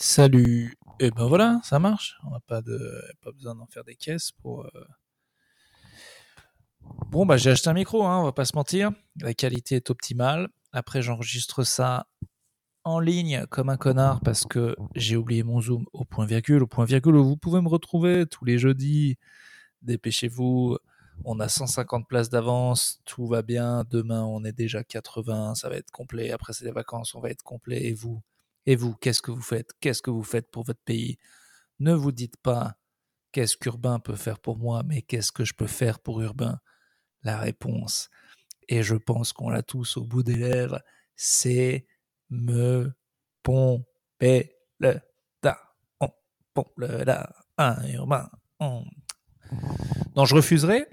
Salut. Et ben voilà, ça marche. On n'a pas de, pas besoin d'en faire des caisses pour. euh. Bon bah j'ai acheté un micro, hein, on va pas se mentir. La qualité est optimale. Après j'enregistre ça en ligne comme un connard parce que j'ai oublié mon zoom au point virgule. Au point virgule vous pouvez me retrouver tous les jeudis. Dépêchez-vous. On a 150 places d'avance, tout va bien. Demain, on est déjà 80, ça va être complet. Après, c'est les vacances, on va être complet. Et vous? Et vous, qu'est-ce que vous faites? Qu'est-ce que vous faites pour votre pays? Ne vous dites pas qu'est-ce qu'Urbain peut faire pour moi, mais qu'est-ce que je peux faire pour Urbain? La réponse, et je pense qu'on l'a tous au bout des lèvres, c'est me pomper le da. On le da. Urbain. on- Non, je refuserai.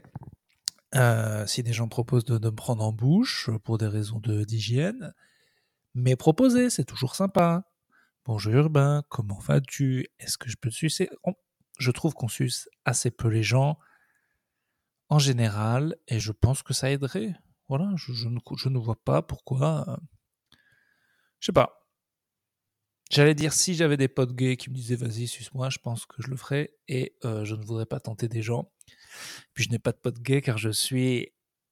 euh, si des gens proposent de, me prendre en bouche pour des raisons d'hygiène, mais proposer, c'est toujours sympa. Bonjour Urbain, comment vas-tu? Est-ce que je peux te sucer? Je trouve qu'on suce assez peu les gens en général, et je pense que ça aiderait. Voilà, je, je ne, je ne vois pas pourquoi. euh, Je sais pas. J'allais dire si j'avais des potes gays qui me disaient vas-y suce-moi, je pense que je le ferais, et euh, je ne voudrais pas tenter des gens. Puis je n'ai pas de potes gays car je suis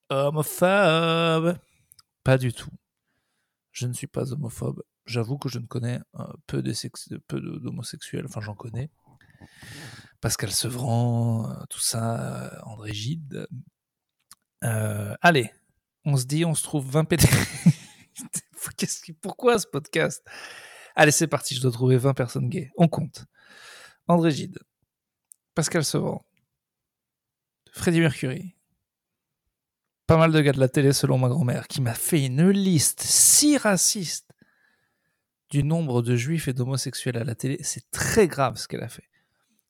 homophobe. Pas du tout. Je ne suis pas homophobe. J'avoue que je ne connais euh, peu d'homosexuels. Enfin, j'en connais. Pascal Sevran, euh, tout ça, euh, André Gide. Allez, on se dit, on se trouve 20 PT. Qu'est-ce qui- Pourquoi ce podcast? Allez, c'est parti, je dois trouver 20 personnes gays. On compte. André Gide, Pascal Sevran, Freddie Mercury, pas mal de gars de la télé selon ma grand-mère, qui m'a fait une liste si raciste du nombre de juifs et d'homosexuels à la télé. C'est très grave ce qu'elle a fait.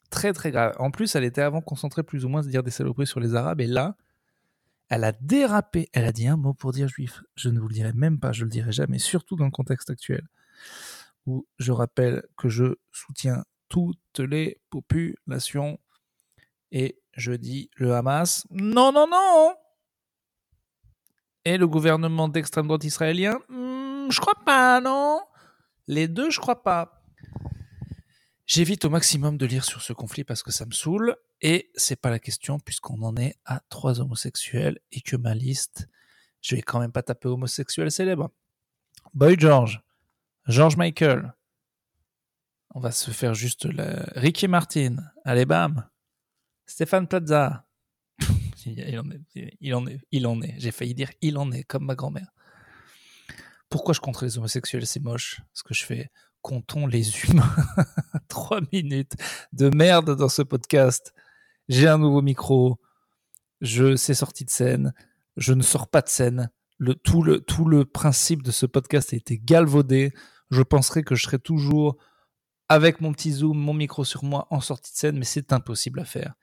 Très très grave. En plus, elle était avant concentrée plus ou moins à dire des saloperies sur les Arabes, et là, elle a dérapé. Elle a dit un mot pour dire juif. Je ne vous le dirai même pas, je le dirai jamais, surtout dans le contexte actuel, où je rappelle que je soutiens toutes les populations et je dis le Hamas, non, non, non Et le gouvernement d'extrême droite israélien, Hmm, je crois pas, non? Les deux, je crois pas. J'évite au maximum de lire sur ce conflit parce que ça me saoule et c'est pas la question puisqu'on en est à trois homosexuels et que ma liste, je vais quand même pas taper homosexuel célèbre. Boy George, George Michael, on va se faire juste. Ricky Martin, allez bam, Stéphane Plaza. Il en est, il en est. J'ai failli dire il en est, comme ma grand-mère. Pourquoi je contre les homosexuels? C'est moche. Ce que je fais, comptons les humains. Trois minutes de merde dans ce podcast. J'ai un nouveau micro. Je c'est sorti de scène. Je ne sors pas de scène. Le, tout, le, tout le principe de ce podcast a été galvaudé. Je penserais que je serais toujours avec mon petit zoom, mon micro sur moi en sortie de scène, mais c'est impossible à faire.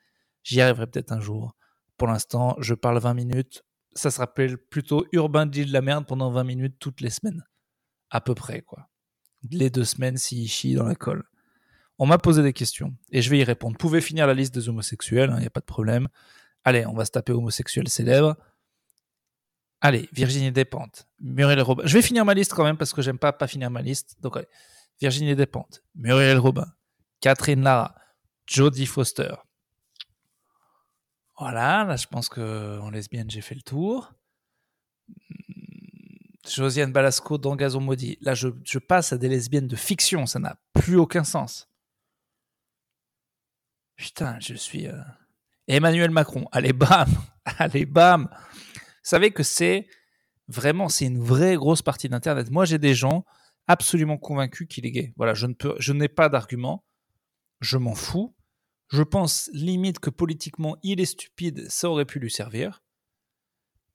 J'y arriverai peut-être un jour. Pour l'instant, je parle 20 minutes. Ça se rappelle plutôt Urbain dit de la merde pendant 20 minutes toutes les semaines. À peu près, quoi. Les deux semaines s'il chie dans la colle. On m'a posé des questions et je vais y répondre. Pouvez finir la liste des homosexuels, il n'y a pas de problème. Allez, on va se taper homosexuels célèbres. Allez, Virginie Despentes, Muriel Robin. Je vais finir ma liste quand même parce que j'aime pas pas finir ma liste. Donc Virginie Despentes, Muriel Robin, Catherine Lara, Jodie Foster. Voilà, là je pense que en lesbienne j'ai fait le tour. Josiane Balasco dans Gazon Maudit. Là je, je passe à des lesbiennes de fiction, ça n'a plus aucun sens. Putain, je suis... euh, Emmanuel Macron, allez bam, allez bam. Vous savez que c'est vraiment, c'est une vraie grosse partie d'Internet. Moi j'ai des gens absolument convaincus qu'il est gay. Voilà, je ne peux, je n'ai pas d'argument, je m'en fous. Je pense limite que politiquement il est stupide, ça aurait pu lui servir.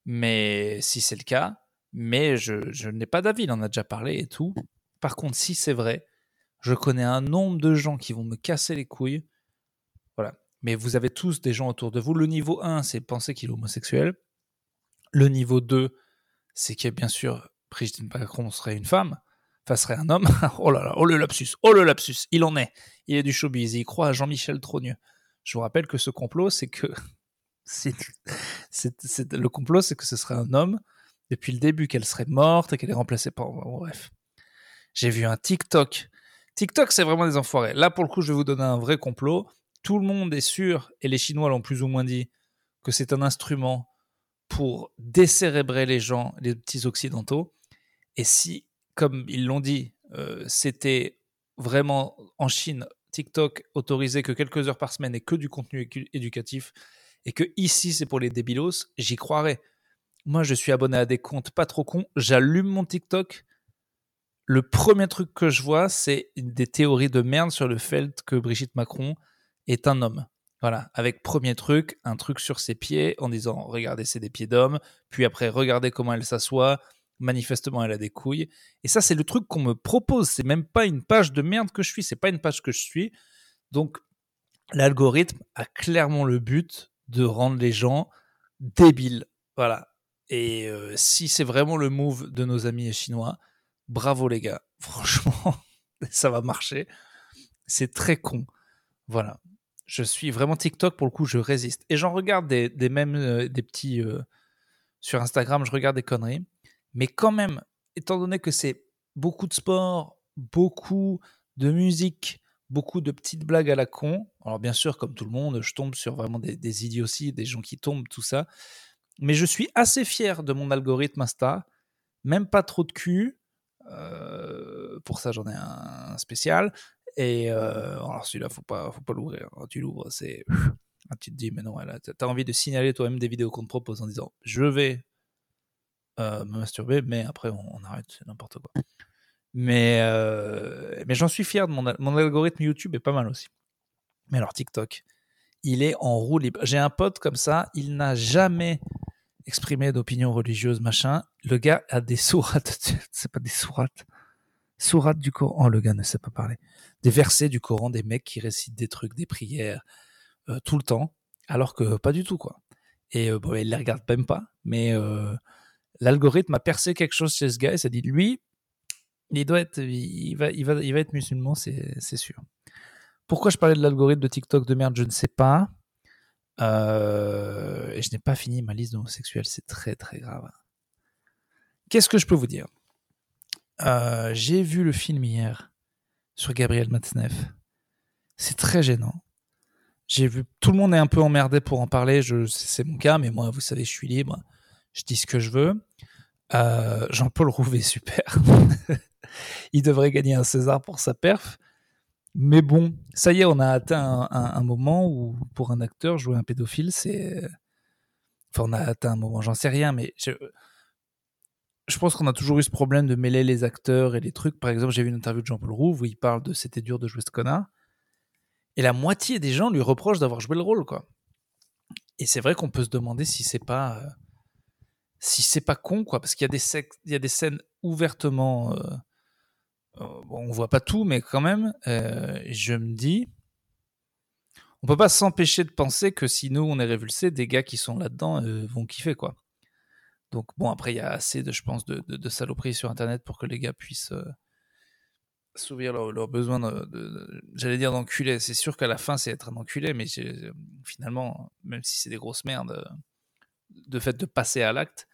Mais si c'est le cas, mais je, je n'ai pas d'avis, il en a déjà parlé et tout. Par contre, si c'est vrai, je connais un nombre de gens qui vont me casser les couilles. Voilà. Mais vous avez tous des gens autour de vous. Le niveau 1, c'est penser qu'il est homosexuel. Le niveau 2, c'est que bien sûr, Brigitte Macron serait une femme, enfin serait un homme. oh là là, oh le lapsus, oh le lapsus, il en est. Il est du showbiz, il croit à Jean-Michel Trogneux. Je vous rappelle que ce complot, c'est que c'est, le complot, c'est que ce serait un homme depuis le début, qu'elle serait morte et qu'elle est remplacée par. bref. J'ai vu un TikTok TikTok, c'est vraiment des enfoirés. Là, pour le coup, je vais vous donner un vrai complot. Tout le monde est sûr, et les Chinois l'ont plus ou moins dit, que c'est un instrument pour décérébrer les gens, les petits occidentaux. Et si, comme ils l'ont dit, euh, c'était vraiment en Chine, TikTok autorisé que quelques heures par semaine et que du contenu éducatif, et que ici c'est pour les débilos, j'y croirais. Moi, je suis abonné à des comptes pas trop cons, j'allume mon TikTok. Le premier truc que je vois, c'est des théories de merde sur le fait que Brigitte Macron est un homme. Voilà, avec premier truc, un truc sur ses pieds en disant regardez, c'est des pieds d'homme, puis après regardez comment elle s'assoit, manifestement elle a des couilles. Et ça, c'est le truc qu'on me propose, c'est même pas une page de merde que je suis, c'est pas une page que je suis. Donc, l'algorithme a clairement le but de rendre les gens débiles. Voilà. Et euh, si c'est vraiment le move de nos amis chinois, bravo les gars. Franchement, ça va marcher. C'est très con. Voilà je suis vraiment TikTok pour le coup, je résiste. Et j'en regarde des, mêmes, euh, des petits. Euh, sur Instagram, je regarde des conneries. Mais quand même, étant donné que c'est beaucoup de sport, beaucoup de musique, beaucoup de petites blagues à la con. Alors, bien sûr, comme tout le monde, je tombe sur vraiment des, des idioties, des gens qui tombent, tout ça. Mais je suis assez fier de mon algorithme Insta. Même pas trop de cul. Euh, pour ça, j'en ai un spécial. Et euh, alors celui-là, faut pas, faut pas l'ouvrir. Tu l'ouvres, c'est, tu te dis, mais non, tu as envie de signaler toi-même des vidéos qu'on te propose en disant, je vais euh, me masturber, mais après on, arrête, c'est n'importe quoi. Mais, euh, mais j'en suis fier de mon, mon algorithme YouTube est pas mal aussi. Mais alors TikTok, il est en roue libre. J'ai un pote comme ça, il n'a jamais exprimé d'opinion religieuse, machin. Le gars a des sourates, c'est pas des sourates, sourates du Coran. Oh, le gars ne sait pas parler des versets du Coran, des mecs qui récitent des trucs, des prières, euh, tout le temps, alors que pas du tout, quoi. Et bon, il les regarde même pas, mais l'algorithme a percé quelque chose chez ce gars et ça dit, lui, il doit être, il va, il va, il va être musulman, c'est sûr. Pourquoi je parlais de l'algorithme de TikTok de merde, je ne sais pas. et je n'ai pas fini ma liste d'homosexuels, c'est très très grave. Qu'est-ce que je peux vous dire? J'ai vu le film hier sur Gabriel Matzneff. C'est très gênant. J'ai vu tout le monde est un peu emmerdé pour en parler. C'est mon cas, mais moi, vous savez, je suis libre. Je dis ce que je veux. Euh, Jean-Paul Rouvet, super. il devrait gagner un César pour sa perf. Mais bon, ça y est, on a atteint un, moment où, pour un acteur, jouer un pédophile, c'est. Enfin, on a atteint un moment, j'en sais rien, mais je je pense qu'on a toujours eu ce problème de mêler les acteurs et les trucs. Par exemple, j'ai vu une interview de Jean-Paul Rouve où il parle de c'était dur de jouer ce connard. Et la moitié des gens lui reprochent d'avoir joué le rôle, quoi. Et c'est vrai qu'on peut se demander si c'est pas. Euh, si c'est pas con, quoi. Parce qu'il y, a des scènes ouvertement. Euh, euh, bon, on voit pas tout, mais quand même, je me dis. On peut pas s'empêcher de penser que si nous on est révulsés, des gars qui sont là-dedans vont kiffer, quoi. Donc bon, après, il y a assez, de, je pense, de, saloperies sur Internet pour que les gars puissent euh, s'ouvrir leurs leur besoin de, j'allais dire d'enculer. C'est sûr qu'à la fin, c'est être un enculé, mais finalement, même si c'est des grosses merdes, euh, de fait de passer à l'acte,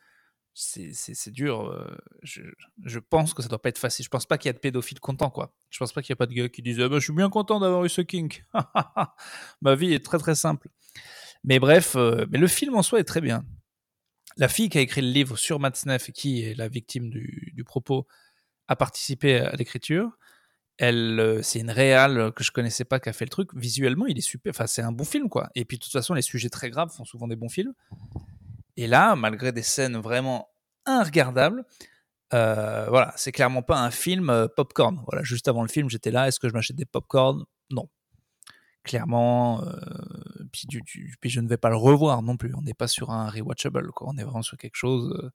c'est dur. Euh, je, pense que ça doit pas être facile. Je pense pas qu'il y a de pédophiles contents, quoi. Je pense pas qu'il y a pas de gars qui disent ah bah, Je suis bien content d'avoir eu ce kink. Ma vie est très très simple. Mais bref, mais le film en soi est très bien la fille qui a écrit le livre sur Matzneff qui est la victime du, propos a participé à l'écriture. Elle, euh, c'est une réale que je connaissais pas qui a fait le truc. Visuellement, il est super. Enfin, c'est un bon film, quoi. Et puis, de toute façon, les sujets très graves font souvent des bons films. Et là, malgré des scènes vraiment irregardables, euh, voilà, c'est clairement pas un film euh, popcorn. Voilà, juste avant le film, j'étais là. Est-ce que je m'achète des popcorn? Non, clairement. Euh, puis, puis, je ne vais pas le revoir non plus. On n'est pas sur un rewatchable, quoi. On est vraiment sur quelque chose. Euh,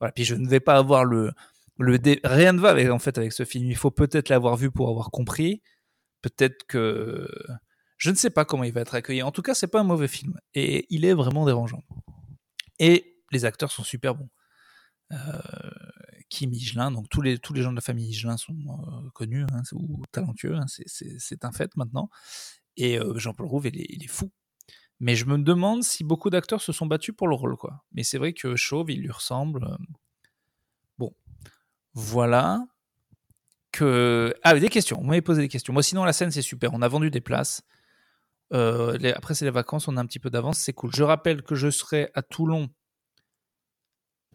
voilà. Puis je ne vais pas avoir le. le Rien ne va avec, en fait avec ce film. Il faut peut-être l'avoir vu pour avoir compris. Peut-être que. Je ne sais pas comment il va être accueilli. En tout cas, c'est pas un mauvais film. Et il est vraiment dérangeant. Et les acteurs sont super bons. Euh, Kim Higelin, donc tous les, tous les gens de la famille Higelin sont euh, connus hein, ou talentueux, hein, c'est un fait maintenant. Et Jean-Paul Rouve, il est, fou. Mais je me demande si beaucoup d'acteurs se sont battus pour le rôle, quoi. Mais c'est vrai que Chauve, il lui ressemble. Bon, voilà. que. Ah, des questions. Vous m'avez posé des questions. Moi, sinon, la scène, c'est super. On a vendu des places. Euh, après, c'est les vacances. On a un petit peu d'avance. C'est cool. Je rappelle que je serai à Toulon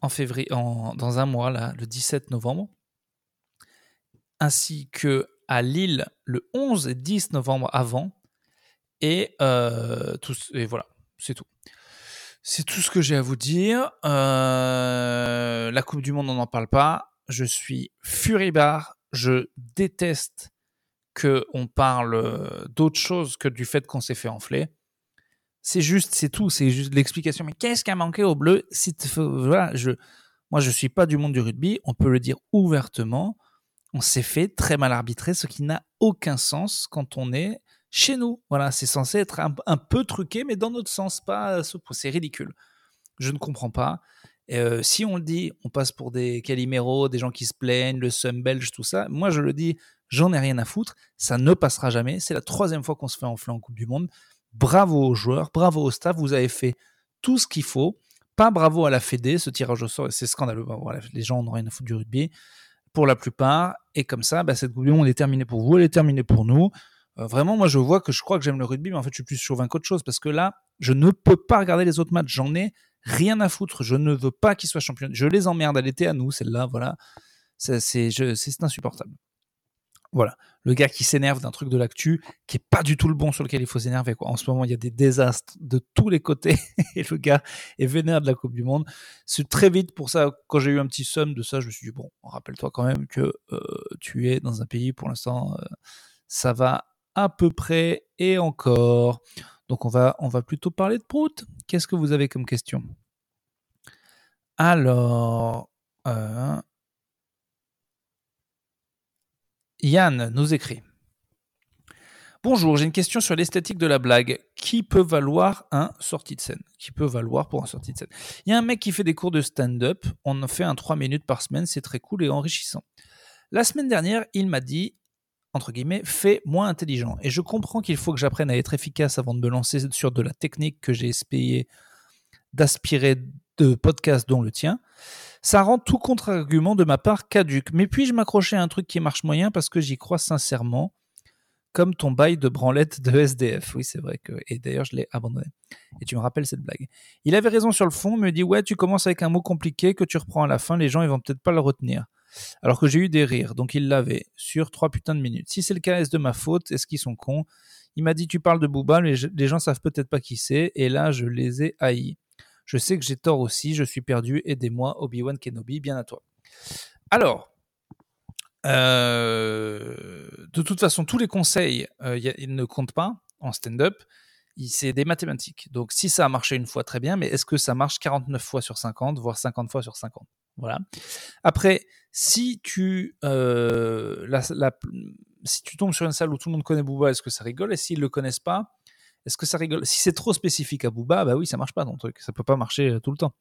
en février, dans un mois, là, le 17 novembre. Ainsi que à Lille le 11 et 10 novembre avant. Et, euh, et voilà, c'est tout. C'est tout ce que j'ai à vous dire. Euh, la Coupe du Monde, on n'en parle pas. Je suis furibard. Je déteste qu'on parle d'autre chose que du fait qu'on s'est fait enfler. C'est juste, c'est tout. C'est juste l'explication. Mais qu'est-ce qui a manqué au bleu? Voilà, je, Moi, je suis pas du monde du rugby. On peut le dire ouvertement. On s'est fait très mal arbitrer, ce qui n'a aucun sens quand on est chez nous. Voilà, c'est censé être un, peu truqué, mais dans notre sens, pas C'est ridicule. Je ne comprends pas. Euh, si on le dit, on passe pour des caliméros, des gens qui se plaignent, le Sum belge, tout ça. Moi, je le dis, j'en ai rien à foutre. Ça ne passera jamais. C'est la troisième fois qu'on se fait enfler en Coupe du Monde. Bravo aux joueurs, bravo au staff. Vous avez fait tout ce qu'il faut. Pas bravo à la Fédé, ce tirage au sort, c'est scandaleux. Voilà, les gens n'ont rien à foutre du rugby pour la plupart. Et comme ça, bah, cette Coupe du Monde est terminée pour vous, elle est terminée pour nous. Euh, vraiment, moi, je vois que je crois que j'aime le rugby, mais en fait, je suis plus chauvin qu'autre chose parce que là, je ne peux pas regarder les autres matchs. J'en ai rien à foutre. Je ne veux pas qu'ils soient champions. Je les emmerde. Elle était à nous, celle-là. Voilà. C'est insupportable. Voilà. Le gars qui s'énerve d'un truc de l'actu qui est pas du tout le bon sur lequel il faut s'énerver. En ce moment, il y a des désastres de tous les côtés et le gars est vénère de la Coupe du Monde. C'est très vite pour ça. Quand j'ai eu un petit somme de ça, je me suis dit bon, rappelle-toi quand même que euh, tu es dans un pays pour l'instant, euh, ça va à peu près et encore. Donc on va, plutôt parler de Prout. Qu'est-ce que vous avez comme question? Alors, euh, Yann nous écrit. Bonjour, j'ai une question sur l'esthétique de la blague. Qui peut valoir un sortie de scène? Qui peut valoir pour un sortie de scène? Il y a un mec qui fait des cours de stand-up. On en fait un 3 minutes par semaine. C'est très cool et enrichissant. La semaine dernière, il m'a dit entre guillemets, fait moins intelligent. Et je comprends qu'il faut que j'apprenne à être efficace avant de me lancer sur de la technique que j'ai essayé d'aspirer de podcasts dont le tien. Ça rend tout contre-argument de ma part caduque. Mais puis-je m'accrocher à un truc qui marche moyen parce que j'y crois sincèrement, comme ton bail de branlette de SDF. Oui, c'est vrai que. Et d'ailleurs, je l'ai abandonné. Et tu me rappelles cette blague. Il avait raison sur le fond, me dit Ouais, tu commences avec un mot compliqué que tu reprends à la fin, les gens, ils vont peut-être pas le retenir. Alors que j'ai eu des rires, donc il l'avait, sur trois putains de minutes. Si c'est le cas, est-ce de ma faute? Est-ce qu'ils sont cons? Il m'a dit Tu parles de Booba, mais les gens savent peut-être pas qui c'est, et là, je les ai haïs. Je sais que j'ai tort aussi, je suis perdu, aidez-moi, Obi-Wan Kenobi, bien à toi. Alors, euh, de toute façon, tous les conseils, euh, ils ne comptent pas en stand-up. C'est des mathématiques. Donc, si ça a marché une fois, très bien, mais est-ce que ça marche 49 fois sur 50, voire 50 fois sur 50 Voilà. Après, si tu, euh, si tu tombes sur une salle où tout le monde connaît Booba, est-ce que ça rigole? Et s'ils ne le connaissent pas, est-ce que ça rigole? Si c'est trop spécifique à Booba, bah oui, ça marche pas ton truc. Ça peut pas marcher euh, tout le temps.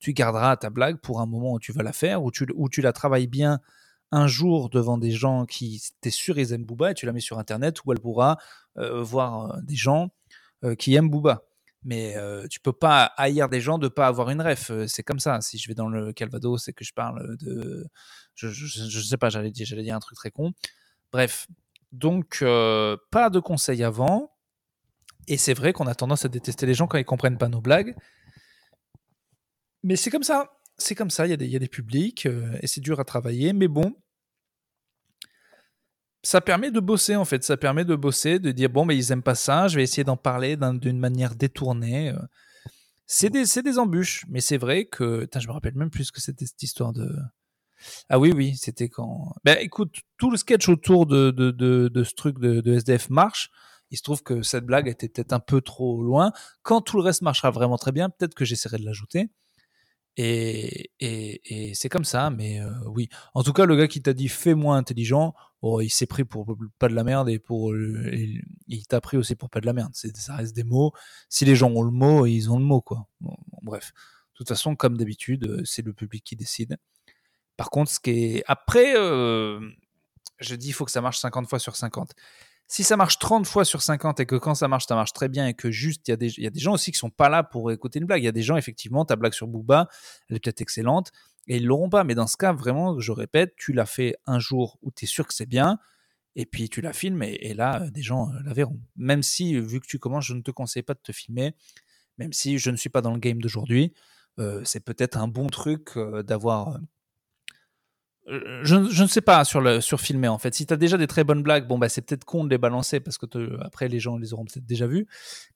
Tu garderas ta blague pour un moment où tu vas la faire, où tu, où tu la travailles bien un jour devant des gens qui, t'es sûr, ils aiment Booba, et tu la mets sur Internet où elle pourra euh, voir des gens qui aiment Booba mais tu peux pas haïr des gens de pas avoir une ref. C'est comme ça. Si je vais dans le Calvados et que je parle de, je, je, sais pas, j'allais dire, dire un truc très con. Bref, donc pas de conseils avant. Et c'est vrai qu'on a tendance à détester les gens quand ils comprennent pas nos blagues. Mais c'est comme ça. C'est comme ça. Il y, a des, publics et c'est dur à travailler. Mais bon, ça permet de bosser en fait, ça permet de bosser, de dire bon mais ils aiment pas ça, je vais essayer d'en parler d'une manière détournée. Euh. C'est des, embûches, mais c'est vrai que je me rappelle même plus que c'était cette histoire de. Ah oui oui, c'était quand. Ben écoute, tout le sketch autour de, de, ce truc de, SDF marche. Il se trouve que cette blague était peut-être un peu trop loin. Quand tout le reste marchera vraiment très bien, peut-être que j'essaierai de l'ajouter. Et, c'est comme ça, mais euh, oui. En tout cas, le gars qui t'a dit fais moins intelligent, oh, il s'est pris pour pas de la merde et pour il t'a pris aussi pour pas de la merde. Ça reste des mots. Si les gens ont le mot, ils ont le mot, quoi. bref. De toute façon, comme d'habitude, euh, c'est le public qui décide. Par contre, ce qui est. Après, euh, je dis il faut que ça marche 50 fois sur 50 si ça marche 30 fois sur 50 et que quand ça marche, ça marche très bien et que juste, il y, a des, gens aussi qui sont pas là pour écouter une blague. Il y a des gens, effectivement, ta blague sur Booba, elle est peut-être excellente. et ils l'auront pas. Mais dans ce cas, vraiment, je répète, tu l'as fait un jour où tu es sûr que c'est bien, et puis tu la filmes, et, là, des gens la verront. Même si, vu que tu commences, je ne te conseille pas de te filmer, même si je ne suis pas dans le game d'aujourd'hui, c'est peut-être un bon truc d'avoir je, ne sais pas sur, le, sur filmer en fait. Si tu as déjà des très bonnes blagues, bon bah c'est peut-être con de les balancer parce que après les gens les auront peut-être déjà vus,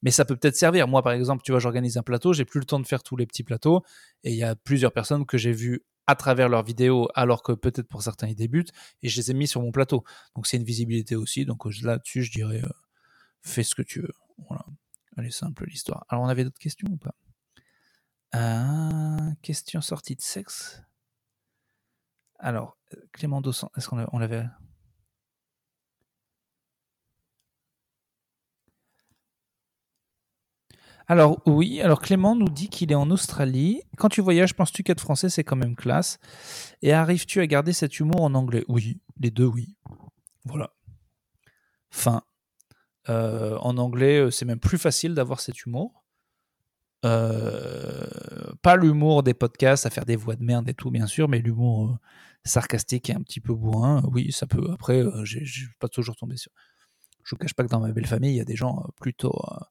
mais ça peut peut-être servir. Moi par exemple, tu vois, j'organise un plateau, j'ai plus le temps de faire tous les petits plateaux et il y a plusieurs personnes que j'ai vues à travers leurs vidéos alors que peut-être pour certains ils débutent et je les ai mis sur mon plateau. Donc c'est une visibilité aussi. Donc là-dessus, je dirais euh, fais ce que tu veux. Voilà. Elle est simple l'histoire. Alors on avait d'autres questions ou pas? Euh, Question sortie de sexe alors, euh, Clément Dossan, est-ce qu'on l'avait? Alors oui, alors Clément nous dit qu'il est en Australie. Quand tu voyages, penses-tu qu'être français c'est quand même classe? Et arrives-tu à garder cet humour en anglais? Oui, les deux oui. Voilà. Fin. Euh, en anglais, euh, c'est même plus facile d'avoir cet humour. pas l'humour des podcasts à faire des voix de merde et tout, bien sûr, mais l'humour sarcastique et un petit peu bourrin, oui, ça peut. Après, euh, j'ai pas toujours tombé sur. Je vous cache pas que dans ma belle famille, il y a des gens euh, plutôt, euh,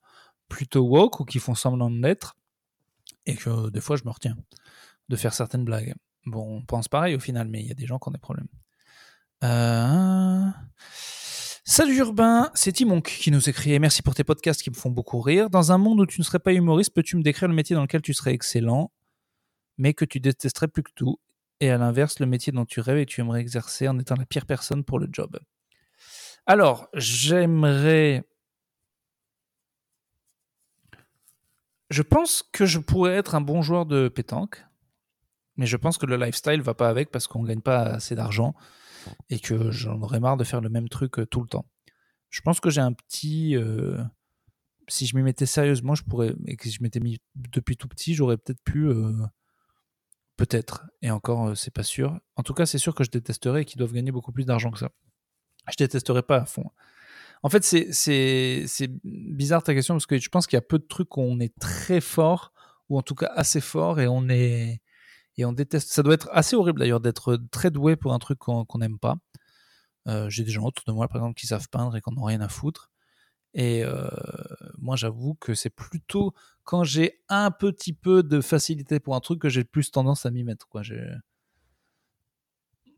plutôt woke ou qui font semblant de l'être, et que des fois, je me retiens de faire certaines blagues. Bon, on pense pareil au final, mais il y a des gens qui ont des problèmes. Salut Urbain, c'est Timonk qui nous écrit. Merci pour tes podcasts qui me font beaucoup rire. Dans un monde où tu ne serais pas humoriste, peux-tu me décrire le métier dans lequel tu serais excellent, mais que tu détesterais plus que tout? Et à l'inverse, le métier dont tu rêves et tu aimerais exercer en étant la pire personne pour le job. Alors, j'aimerais... Je pense que je pourrais être un bon joueur de pétanque, mais je pense que le lifestyle va pas avec parce qu'on ne gagne pas assez d'argent et que j'en aurais marre de faire le même truc euh, tout le temps. Je pense que j'ai un petit... Euh, si je m'y mettais sérieusement, je pourrais, et que je m'étais mis depuis tout petit, j'aurais peut-être pu... Euh, Peut-être. Et encore, euh, c'est pas sûr. En tout cas, c'est sûr que je détesterais et qu'ils doivent gagner beaucoup plus d'argent que ça. Je détesterais pas à fond. En fait, c'est bizarre ta question parce que je pense qu'il y a peu de trucs où on est très fort ou en tout cas assez fort et on est et on déteste. Ça doit être assez horrible d'ailleurs d'être très doué pour un truc qu'on n'aime pas. Euh, j'ai des gens autour de moi, par exemple, qui savent peindre et qui n'ont rien à foutre. Et euh, moi, j'avoue que c'est plutôt quand j'ai un petit peu de facilité pour un truc que j'ai plus tendance à m'y mettre. Quoi.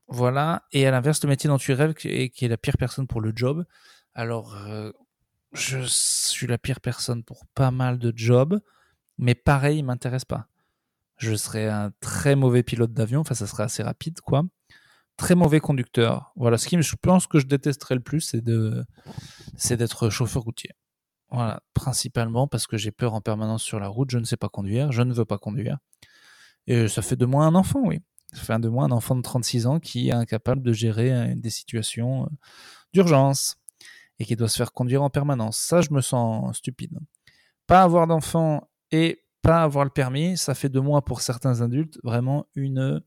Voilà. Et à l'inverse, le métier dont tu rêves, qui est, la pire personne pour le job. Alors, euh, je suis la pire personne pour pas mal de jobs, mais pareil, il m'intéresse pas. Je serais un très mauvais pilote d'avion, enfin, ça serait assez rapide, quoi très mauvais conducteur. Voilà, ce qui je pense que je détesterais le plus, c'est d'être chauffeur routier. Voilà, principalement parce que j'ai peur en permanence sur la route, je ne sais pas conduire, je ne veux pas conduire. Et ça fait de moi un enfant, oui. Ça fait de moi un enfant de 36 ans qui est incapable de gérer euh, des situations euh, d'urgence et qui doit se faire conduire en permanence. Ça, je me sens stupide. Pas avoir d'enfant et pas avoir le permis, ça fait de moi pour certains adultes vraiment une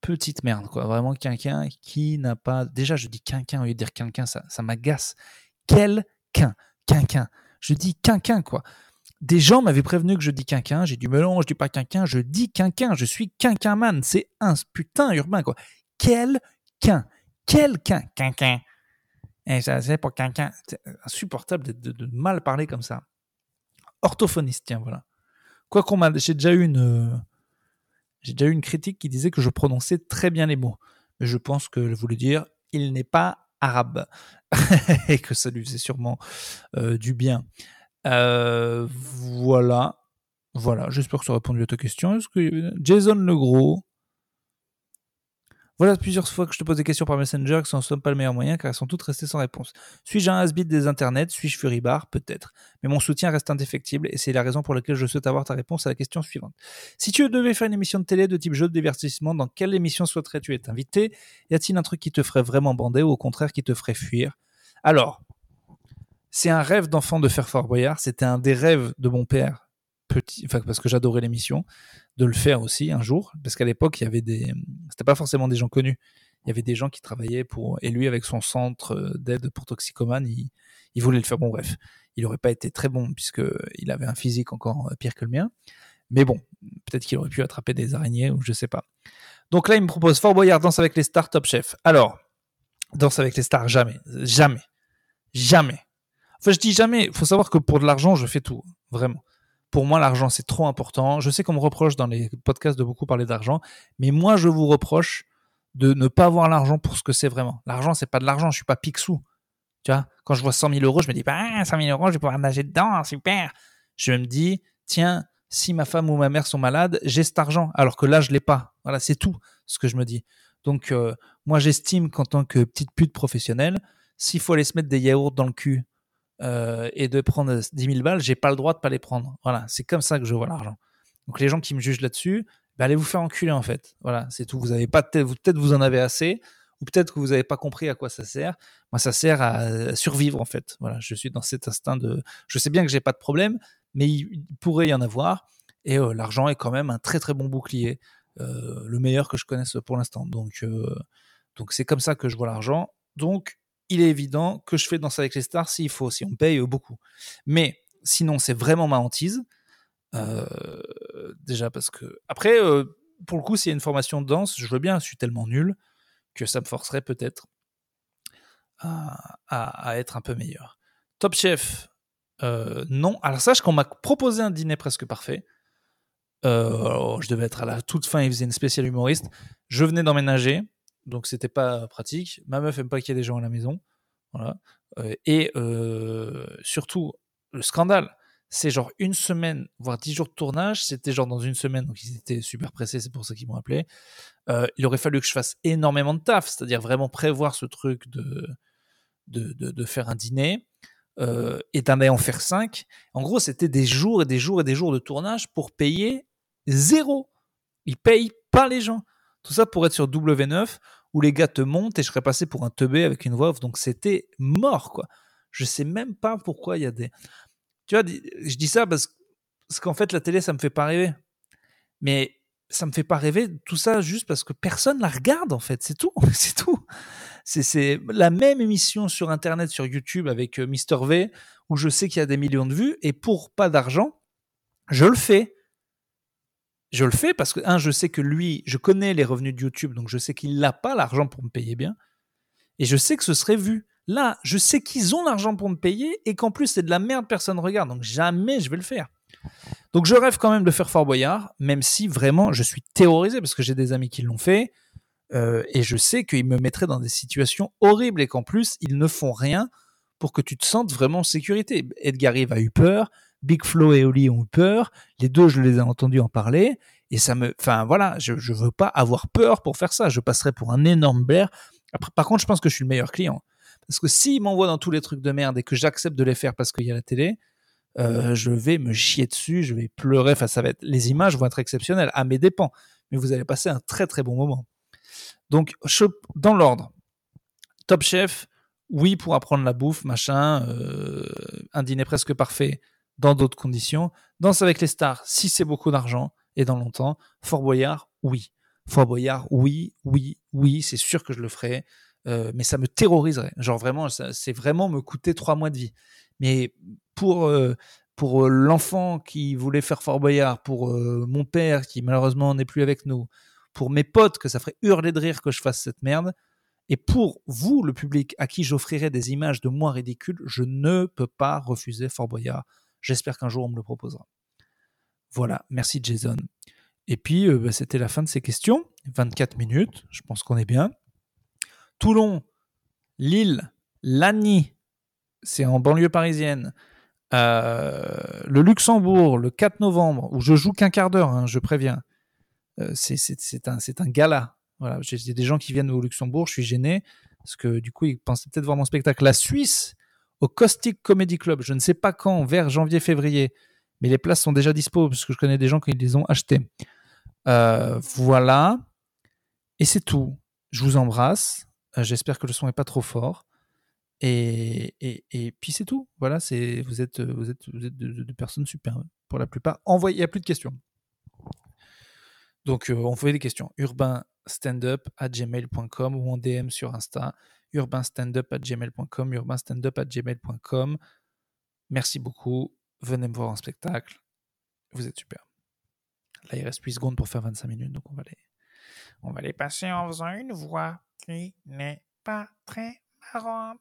petite merde. Vraiment quelqu'un qui n'a pas. Déjà, je dis quelqu'un au lieu de dire quelqu'un, ça, ça m'agace. Quelqu'un, quelqu'un. Je dis quelqu'un, quoi. Des gens m'avaient prévenu que je dis quinquin, j'ai non, je dis pas quinquin, je dis quinquin, je suis man c'est un putain urbain quoi. Quelqu'un, quelqu'un, quinquin. Et ça c'est pour quinquin, c'est insupportable de, mal parler comme ça. Orthophoniste, tiens voilà. Quoi qu'on m'a, j'ai déjà eu une, j'ai déjà eu une critique qui disait que je prononçais très bien les mots. Mais je pense que je voulais dire il n'est pas arabe et que ça lui faisait sûrement euh, du bien. Euh, voilà. Voilà, j'espère que ça répondu à ta question. Est-ce que Jason Legros voilà plusieurs fois que je te pose des questions par Messenger qui ne sont pas le meilleur moyen car elles sont toutes restées sans réponse. Suis-je un hasbit des internets? Suis-je furibar Peut-être. Mais mon soutien reste indéfectible et c'est la raison pour laquelle je souhaite avoir ta réponse à la question suivante. Si tu devais faire une émission de télé de type jeu de divertissement, dans quelle émission souhaiterais-tu être invité? Y a-t-il un truc qui te ferait vraiment bander ou au contraire qui te ferait fuir? Alors, c'est un rêve d'enfant de faire Fort Boyard. C'était un des rêves de mon père, parce que j'adorais l'émission de le faire aussi un jour, parce qu'à l'époque, il y avait des, c'était pas forcément des gens connus. Il y avait des gens qui travaillaient pour, et lui, avec son centre euh, d'aide pour toxicomanes, il, il voulait le faire. Bon, bref, il n'aurait pas été très bon puisque il avait un physique encore euh, pire que le mien. Mais bon, peut-être qu'il aurait pu attraper des araignées ou je sais pas. Donc là, il me propose Fort Boyard, Danse avec les stars, Top Chef. Alors, Danse avec les stars, jamais. Jamais. Jamais. Enfin, je dis jamais. Il faut savoir que pour de l'argent, je fais tout. Vraiment. Pour moi, l'argent, c'est trop important. Je sais qu'on me reproche dans les podcasts de beaucoup parler d'argent, mais moi, je vous reproche de ne pas voir l'argent pour ce que c'est vraiment. L'argent, c'est pas de l'argent. Je suis pas Picsou. Tu vois, quand je vois 100 000 euros, je me dis, bah, 100 000 euros, je vais pouvoir nager dedans, super. Je me dis, tiens, si ma femme ou ma mère sont malades, j'ai cet argent, alors que là, je l'ai pas. Voilà, c'est tout ce que je me dis. Donc, euh, moi, j'estime qu'en tant que petite pute professionnelle, s'il faut aller se mettre des yaourts dans le cul euh, et de prendre 10 000 balles, j'ai pas le droit de pas les prendre. Voilà, c'est comme ça que je vois l'argent. Donc, les gens qui me jugent là-dessus, bah, allez vous faire enculer en fait. Voilà, c'est tout. Vous avez pas peut-être vous en avez assez, ou peut-être que vous n'avez pas compris à quoi ça sert. Moi, ça sert à survivre en fait. Voilà, je suis dans cet instinct de. Je sais bien que j'ai pas de problème, mais il, pourrait y en avoir. Et euh, l'argent est quand même un très très bon bouclier, euh, le meilleur que je connaisse pour l'instant. Donc, donc c'est comme ça que je vois l'argent. Donc, il est évident que je fais danser avec les stars s'il faut, si on paye beaucoup. Mais sinon, c'est vraiment ma hantise. déjà parce que après, pour le coup, s'il y a une formation de danse, je veux bien. Je suis tellement nul que ça me forcerait peut-être à, être un peu meilleur. Top Chef, euh, non. Alors sache qu'on m'a proposé un dîner presque parfait. Euh, je devais être à la toute fin, il faisait une spéciale humoriste. Je venais d'emménager, donc c'était pas pratique. Ma meuf aime pas qu'il y ait des gens à la maison. Voilà. Euh, et surtout, le scandale, c'est genre une semaine, voire dix jours de tournage. C'était genre dans une semaine, donc ils étaient super pressés, c'est pour ça qu'ils m'ont appelé. Euh, il aurait fallu que je fasse énormément de taf, c'est-à-dire vraiment prévoir ce truc de, de, de, faire un dîner euh, et d'en en faire cinq. En gros, c'était des jours et des jours et des jours de tournage pour payer zéro. Ils payent pas les gens. Tout ça pour être sur W9 où les gars te montent et je serais passé pour un teubé avec une voix off. Donc c'était mort, quoi. Je sais même pas pourquoi il y a des. Tu vois, je dis ça parce, qu'en fait, la télé, ça me fait pas rêver. Mais ça me fait pas rêver tout ça juste parce que personne la regarde en fait, c'est tout, c'est tout. C'est la même émission sur internet, sur YouTube avec euh, Mister V où je sais qu'il y a des millions de vues et pour pas d'argent, je le fais. Je le fais parce que un, je sais que lui, je connais les revenus de YouTube, donc je sais qu'il n'a pas l'argent pour me payer bien et je sais que ce serait vu. Là, je sais qu'ils ont l'argent pour me payer et qu'en plus c'est de la merde, personne regarde, donc jamais je vais le faire. Donc je rêve quand même de faire Fort Boyard, même si vraiment je suis terrorisé parce que j'ai des amis qui l'ont fait euh, et je sais qu'ils me mettraient dans des situations horribles et qu'en plus ils ne font rien pour que tu te sentes vraiment en sécurité. Edgar Yves a eu peur, Big Flo et Oli ont eu peur, les deux je les ai entendus en parler et ça me, enfin voilà, je je veux pas avoir peur pour faire ça. Je passerai pour un énorme blaire. Après, par contre, je pense que je suis le meilleur client parce que s'ils m'envoient dans tous les trucs de merde et que j'accepte de les faire parce qu'il y a la télé, euh, je vais me chier dessus, je vais pleurer. Enfin, ça va être, les images vont être exceptionnelles à mes dépens, mais vous allez passer un très très bon moment. Donc, dans l'ordre, Top Chef, oui pour apprendre la bouffe, machin, euh, un dîner presque parfait dans d'autres conditions. Danse avec les stars, si c'est beaucoup d'argent et dans longtemps. Fort Boyard, oui. Fort Boyard, oui, oui, oui, c'est sûr que je le ferai. Euh, mais ça me terroriserait. Genre vraiment, c'est vraiment me coûter trois mois de vie. Mais pour, euh, pour euh, l'enfant qui voulait faire Fort Boyard, pour mon père qui malheureusement n'est plus avec nous, pour mes potes que ça ferait hurler de rire que je fasse cette merde, et pour vous, le public, à qui j'offrirai des images de moi ridicules, je ne peux pas refuser Fort Boyard. J'espère qu'un jour on me le proposera. Voilà, merci Jason. Et puis, bah, c'était la fin de ces questions. 24 minutes, je pense qu'on est bien. Toulon, Lille, Lagny, c'est en banlieue parisienne. Euh, le Luxembourg, le 4 novembre, où je joue qu'un quart d'heure, hein, je préviens. Euh, c'est un, un gala. Voilà, j'ai des gens qui viennent au Luxembourg, je suis gêné, parce que du coup, ils pensaient peut-être voir mon spectacle. La Suisse, au Caustic Comedy Club, je ne sais pas quand, vers janvier-février, mais les places sont déjà dispo, parce que je connais des gens qui les ont achetées. Euh, voilà. Et c'est tout. Je vous embrasse. J'espère que le son n'est pas trop fort. Et, et, et puis c'est tout. Voilà, c'est vous êtes vous êtes vous êtes de, personnes super pour la plupart. Envoyez, il n'y a plus de questions. Donc euh, on des questions. Urbain standup à gmail.com ou en DM sur Insta. Urbain standup à gmail.com. Urbain standup à gmail.com. Merci beaucoup. Venez me voir en spectacle. Vous êtes super. Là, il reste 8 secondes pour faire 25 minutes, donc on va aller, On va les passer en faisant une voix qui n'est pas très marrante.